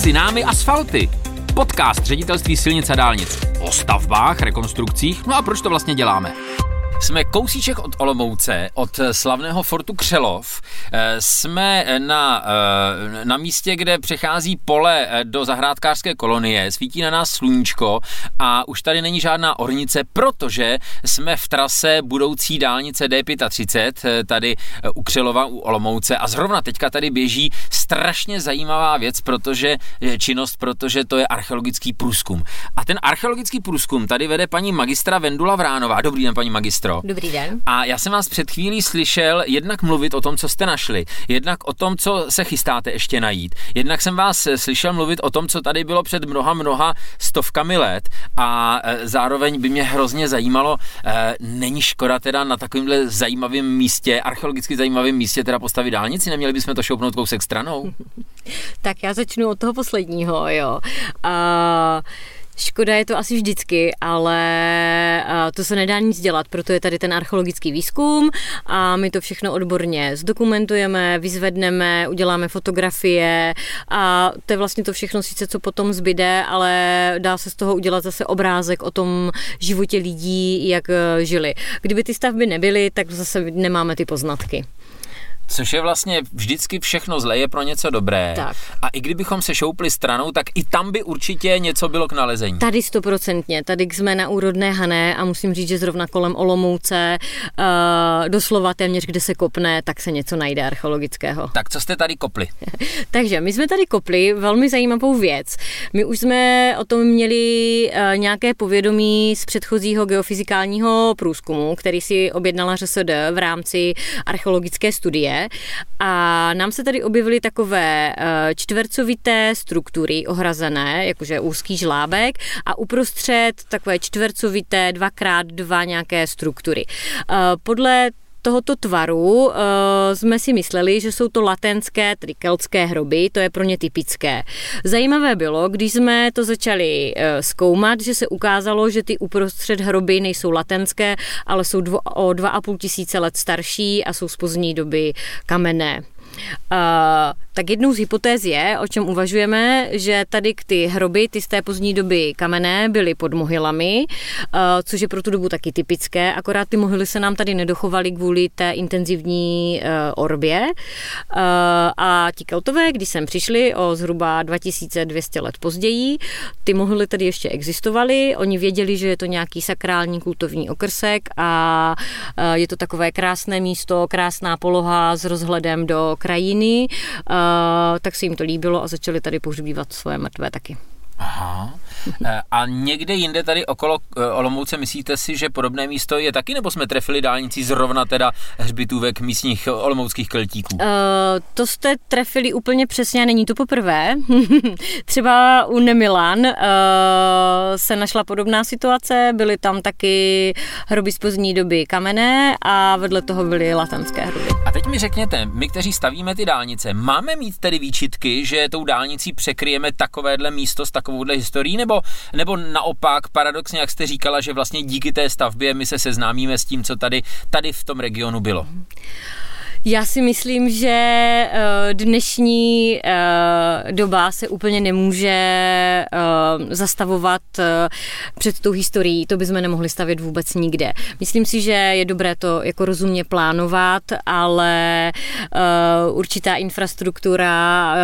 Mezi námi asfalty. Podcast ředitelství silnic a dálnic. O stavbách, rekonstrukcích, no a proč to vlastně děláme? Jsme kousíček od Olomouce, od slavného fortu Křelov. Eh, jsme na, eh, na místě, kde přechází pole eh, do zahrádkářské kolonie, svítí na nás sluníčko a už tady není žádná ornice, protože jsme v trase budoucí dálnice D35, tady u Křelova, u Olomouce a zrovna teďka tady běží strašně zajímavá věc, protože činnost, protože to je archeologický průzkum. A ten archeologický průzkum tady vede paní magistra Vendula Vránová. Dobrý den, paní magistro. Dobrý den. A já jsem vás před chvílí slyšel jednak mluvit o tom, co jste našli, jednak o tom, co se chystáte ještě najít. Jednak jsem vás slyšel mluvit o tom, co tady bylo před mnoha, mnoha stovkami let a e, zároveň by mě hrozně zajímalo, není škoda teda na takovémhle zajímavém místě, archeologicky zajímavém místě teda postavit dálnici, neměli bychom to šoupnout kousek stranou? tak já začnu od toho posledního, jo. Uh... Škoda je to asi vždycky, ale to se nedá nic dělat, proto je tady ten archeologický výzkum a my to všechno odborně zdokumentujeme, vyzvedneme, uděláme fotografie a to je vlastně to všechno sice, co potom zbyde, ale dá se z toho udělat zase obrázek o tom životě lidí, jak e, žili. Kdyby ty stavby nebyly, tak zase nemáme ty poznatky. Což je vlastně vždycky všechno zlé je pro něco dobré. Tak. A i kdybychom se šoupli stranou, tak i tam by určitě něco bylo k nalezení. Tady stoprocentně. Tady jsme na úrodné Hané a musím říct, že zrovna kolem Olomouce, uh, doslova téměř kde se kopne, tak se něco najde archeologického. Tak co jste tady kopli? Takže my jsme tady kopli velmi zajímavou věc. My už jsme o tom měli uh, nějaké povědomí z předchozího geofyzikálního průzkumu, který si objednala ŘSD v rámci archeologické studie a nám se tady objevily takové eh, čtvercovité struktury ohrazené, jakože úzký žlábek a uprostřed takové čtvercovité dvakrát dva nějaké struktury. Eh, podle tohoto tvaru uh, jsme si mysleli, že jsou to latenské, tedy keltské hroby, to je pro ně typické. Zajímavé bylo, když jsme to začali uh, zkoumat, že se ukázalo, že ty uprostřed hroby nejsou latenské, ale jsou dvo, o 2,5 tisíce let starší a jsou z pozdní doby kamenné. Tak jednou z hypotéz je, o čem uvažujeme, že tady ty hroby, ty z té pozdní doby kamenné, byly pod mohylami, což je pro tu dobu taky typické, akorát ty mohyly se nám tady nedochovaly kvůli té intenzivní uh, orbě. Uh, a ti keltové, když sem přišli o zhruba 2200 let později, ty mohyly tady ještě existovaly, oni věděli, že je to nějaký sakrální kultovní okrsek a uh, je to takové krásné místo, krásná poloha s rozhledem do krajiny, tak se jim to líbilo a začali tady pohřbívat svoje mrtvé taky. Aha. Eh, a někde jinde tady okolo eh, Olomouce myslíte si, že podobné místo je taky, nebo jsme trefili dálnicí zrovna teda hřbitůvek místních olomouckých keltíků? Uh, to jste trefili úplně přesně, není to poprvé. Třeba u Nemilan uh, se našla podobná situace, byly tam taky hroby z pozdní doby kamenné a vedle toho byly latenské hroby. A teď mi řekněte, my, kteří stavíme ty dálnice, máme mít tedy výčitky, že tou dálnicí překryjeme takovéhle místo s takovouhle historií, nebo, nebo naopak paradoxně, jak jste říkala, že vlastně díky té stavbě my se seznámíme s tím, co tady, tady v tom regionu bylo? Já si myslím, že eh, dnešní eh, doba se úplně nemůže eh, zastavovat před tou historií. To bychom nemohli stavět vůbec nikde. Myslím si, že je dobré to jako rozumně plánovat, ale určitá infrastruktura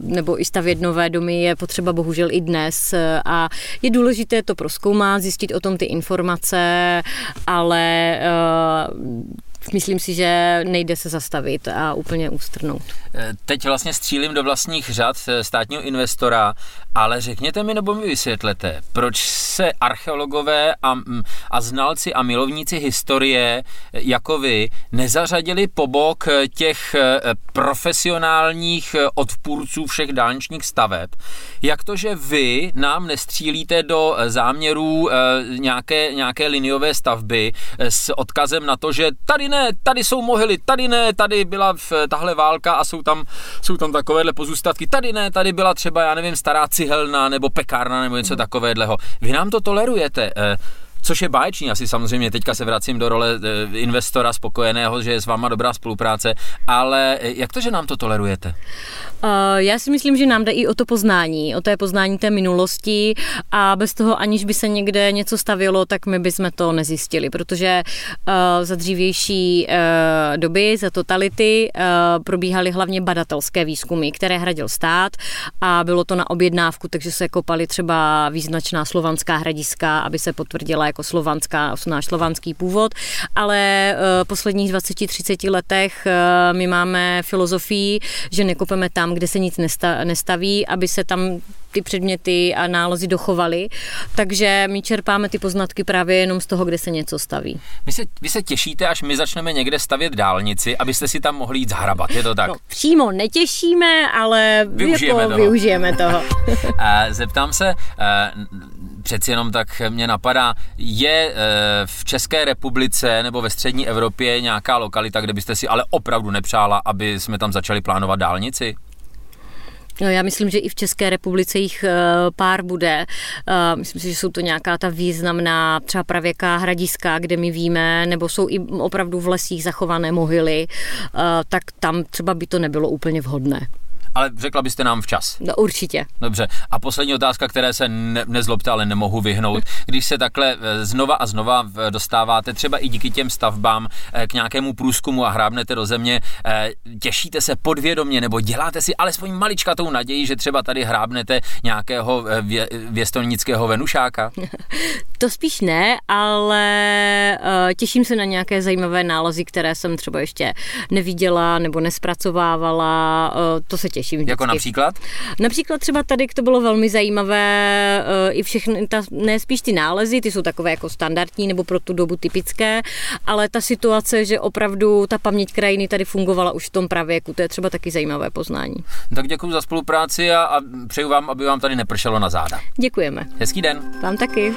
nebo i stavět nové domy je potřeba bohužel i dnes a je důležité to proskoumat, zjistit o tom ty informace, ale myslím si, že nejde se zastavit a úplně ústrnout. Eh, teď vlastně střílím do vlastních řad eh, státního investora, ale řekněte mi nebo mi vysvětlete, proč se archeologové a, mm, a znalci a milovníci historie eh, jako vy nezařadili po bok těch profesionálních odpůrců všech dálničních staveb. Jak to, že vy nám nestřílíte do záměrů nějaké, nějaké liniové stavby s odkazem na to, že tady ne, tady jsou mohyly, tady ne, tady byla v, tahle válka a jsou tam, jsou tam takovéhle pozůstatky, tady ne, tady byla třeba, já nevím, stará cihelna nebo pekárna nebo něco takového. Vy nám to tolerujete. Eh, což je báječný, asi samozřejmě teďka se vracím do role eh, investora spokojeného, že je s váma dobrá spolupráce, ale eh, jak to, že nám to tolerujete? já si myslím, že nám jde i o to poznání, o té poznání té minulosti a bez toho, aniž by se někde něco stavilo, tak my bychom to nezjistili, protože za dřívější doby, za totality probíhaly hlavně badatelské výzkumy, které hradil stát a bylo to na objednávku, takže se kopaly třeba význačná slovanská hradiska, aby se potvrdila jako slovanská, náš slovanský původ, ale uh, posledních 20-30 letech uh, my máme filozofii, že nekopeme tam, kde se nic nestaví, aby se tam ty předměty a nálezy dochovaly. Takže my čerpáme ty poznatky právě jenom z toho, kde se něco staví. Vy se, vy se těšíte, až my začneme někde stavět dálnici, abyste si tam mohli jít zahrabat, je to tak? No, přímo netěšíme, ale využijeme jako toho. Využijeme toho. Zeptám se, přeci jenom tak mě napadá, je v České republice nebo ve střední Evropě nějaká lokalita, kde byste si ale opravdu nepřála, aby jsme tam začali plánovat dálnici? No, já myslím, že i v České republice jich eh, pár bude. Eh, myslím si, že jsou to nějaká ta významná třeba pravěká hradiska, kde my víme, nebo jsou i opravdu v lesích zachované mohyly, eh, tak tam třeba by to nebylo úplně vhodné ale řekla byste nám včas. No určitě. Dobře. A poslední otázka, které se ne, nezlobte, ale nemohu vyhnout. Když se takhle eh, znova a znova dostáváte třeba i díky těm stavbám eh, k nějakému průzkumu a hrábnete do země, eh, těšíte se podvědomě nebo děláte si alespoň maličkatou naději, že třeba tady hrábnete nějakého vě, věstovnického venušáka? To spíš ne, ale těším se na nějaké zajímavé nálezy, které jsem třeba ještě neviděla nebo nespracovávala. To se těším těším vždycky. Jako například? Například třeba tady to bylo velmi zajímavé, eh, i všechny, ta, ne spíš ty nálezy, ty jsou takové jako standardní nebo pro tu dobu typické, ale ta situace, že opravdu ta paměť krajiny tady fungovala už v tom pravěku, to je třeba taky zajímavé poznání. Tak děkuji za spolupráci a, a přeju vám, aby vám tady nepršelo na záda. Děkujeme. Hezký den. Vám taky.